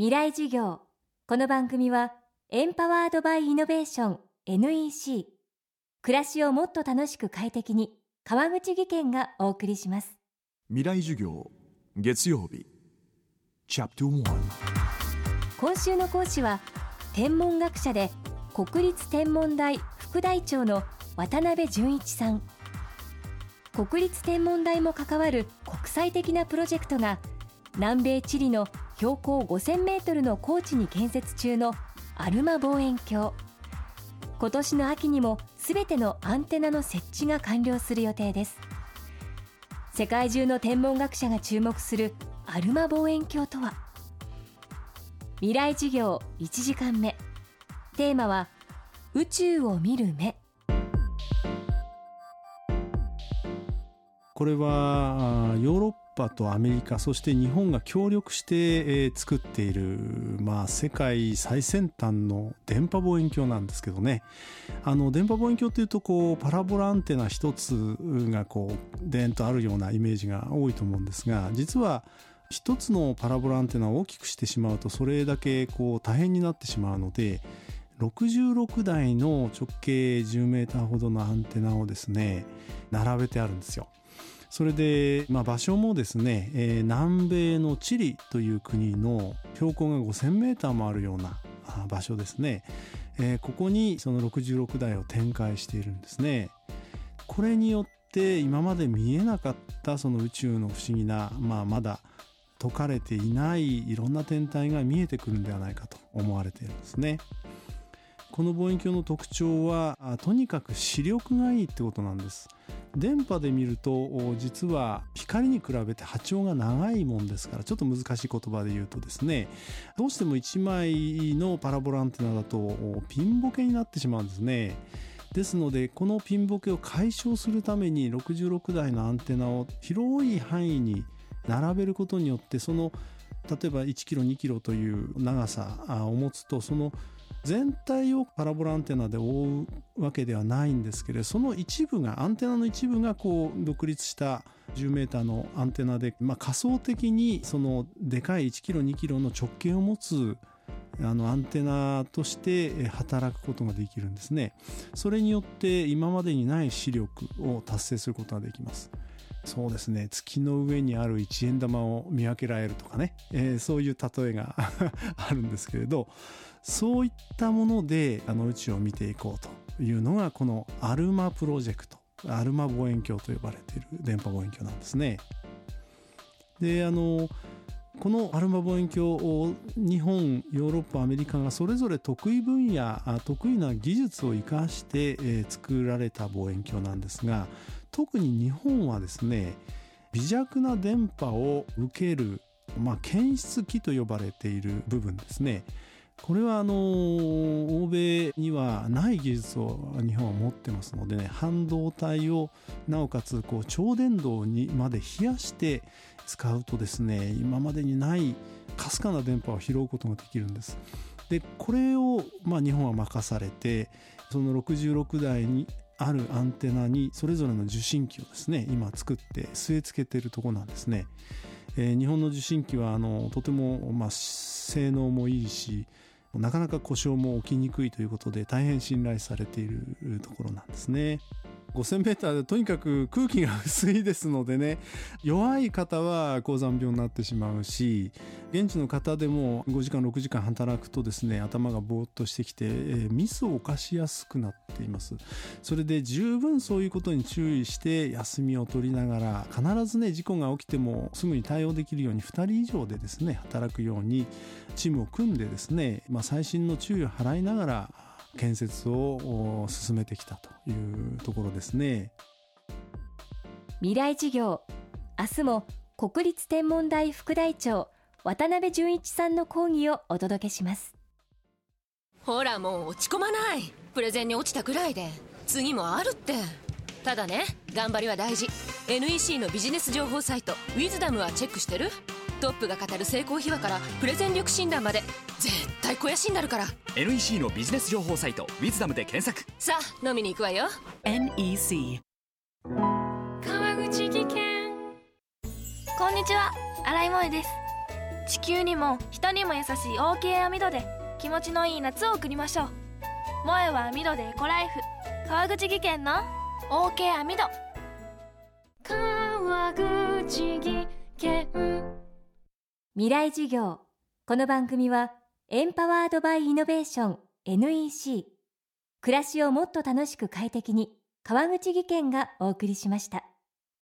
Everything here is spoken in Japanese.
未来授業。この番組はエンパワードバイイノベーション NEC 暮らしをもっと楽しく快適に川口義賢がお送りします。未来授業月曜日。チャプト1今週の講師は天文学者で国立天文台副台長の渡辺淳一さん。国立天文台も関わる国際的なプロジェクトが南米チリの標高5000メートルの高地に建設中のアルマ望遠鏡。今年の秋にもすべてのアンテナの設置が完了する予定です。世界中の天文学者が注目するアルマ望遠鏡とは？未来授業1時間目。テーマは宇宙を見る目。これはヨーロッパとアメリカそして日本が協力して、えー作っている、まあ、世界最先端の電波望遠鏡なんですけどねあの電波望遠鏡っていうとこうパラボラアンテナ一つがこうでんとあるようなイメージが多いと思うんですが実は一つのパラボラアンテナを大きくしてしまうとそれだけこう大変になってしまうので66台の直径10メーターほどのアンテナをですね並べてあるんですよ。それで、まあ、場所もですね、えー南米のチリという国の標高が5000メーターもあるような場所ですね、えーここにその66台を展開しているんですね。これによって今まで見えなかったその宇宙の不思議な、まあ、まだ解かれていないいろんな天体が見えてくるんではないかと思われているんですね。この望遠鏡の特徴はとにかく視力がいいってことなんです。電波で見ると実は光に比べて波長が長いもんですからちょっと難しい言葉で言うとですねどうしても1枚のパラボラアンテナだとピンボケになってしまうんですね。ですのでこのピンボケを解消するために66台のアンテナを広い範囲に並べることによってその例えば1キロ2キロという長さを持つとその全体をパラボラアンテナで覆うわけではないんですけれどその一部がアンテナの一部がこう独立した10メーターのアンテナで、まあ、仮想的にそのでかい1キロ2キロの直径を持つあのアンテナとして働くことができるんですね。それによって今までにない視力を達成することができます。そうですね。月の上にある一円玉を見分けられるとかね、えーそういう例えが あるんですけれどそういったものであの宇宙を見ていこうというのがこのアルマプロジェクト。アルマ望遠鏡と呼ばれている電波望遠鏡なんですね。であのこのアルマ望遠鏡を日本ヨーロッパアメリカがそれぞれ得意分野得意な技術を生かして、作られた望遠鏡なんですが特に日本はですね微弱な電波を受ける、まあ、検出器と呼ばれている部分ですね。これはあの欧米にはない技術を日本は持ってますのでね半導体をなおかつこう超電導にまで冷やして使うとですね今までにないかすかな電波を拾うことができるんです。でこれを、まあ、日本は任されてその66台にあるアンテナにそれぞれの受信機をですね今作って据え付けてるところなんですね。えー日本の受信機はあのとても、まあ、性能もいいしなかなか故障も起きにくいということで大変信頼されているところなんですね。5000m でとにかく空気が薄いですのでね弱い方は高山病になってしまうし現地の方でも5時間6時間働くとですね頭がぼーっとしてきて、えーミスを犯しやすくなっています。それで十分そういうことに注意して休みを取りながら必ずね事故が起きてもすぐに対応できるように2人以上でですね働くようにチームを組んでですね、まあ、最新の注意を払いながら建設をお進めてきたというところですね。未来授業明日も国立天文台副台長渡辺淳一さんの講義をお届けします。ほらもう落ち込まない。プレゼンに落ちたくらいで。次もあるって。ただね頑張りは大事。NEC のビジネス情報サイト「ウィズダムはチェックしてる？トップが語る成功秘話からプレゼン力診断まで絶対肥やしになるから。NEC のビジネス情報サイト「ウィズダムで検索。さあ飲みに行くわよ。NEC 川口技研。こんにちは、新井萌です。地球にも人にも優しい OK 網戸で気持ちのいい夏を送りましょう。萌えは網戸でエコライフ。川口技研の OK 網戸川口技研未来授業。この番組はエンパワードバイイノベーション NEC 暮らしをもっと楽しく快適に川口技研がお送りしました。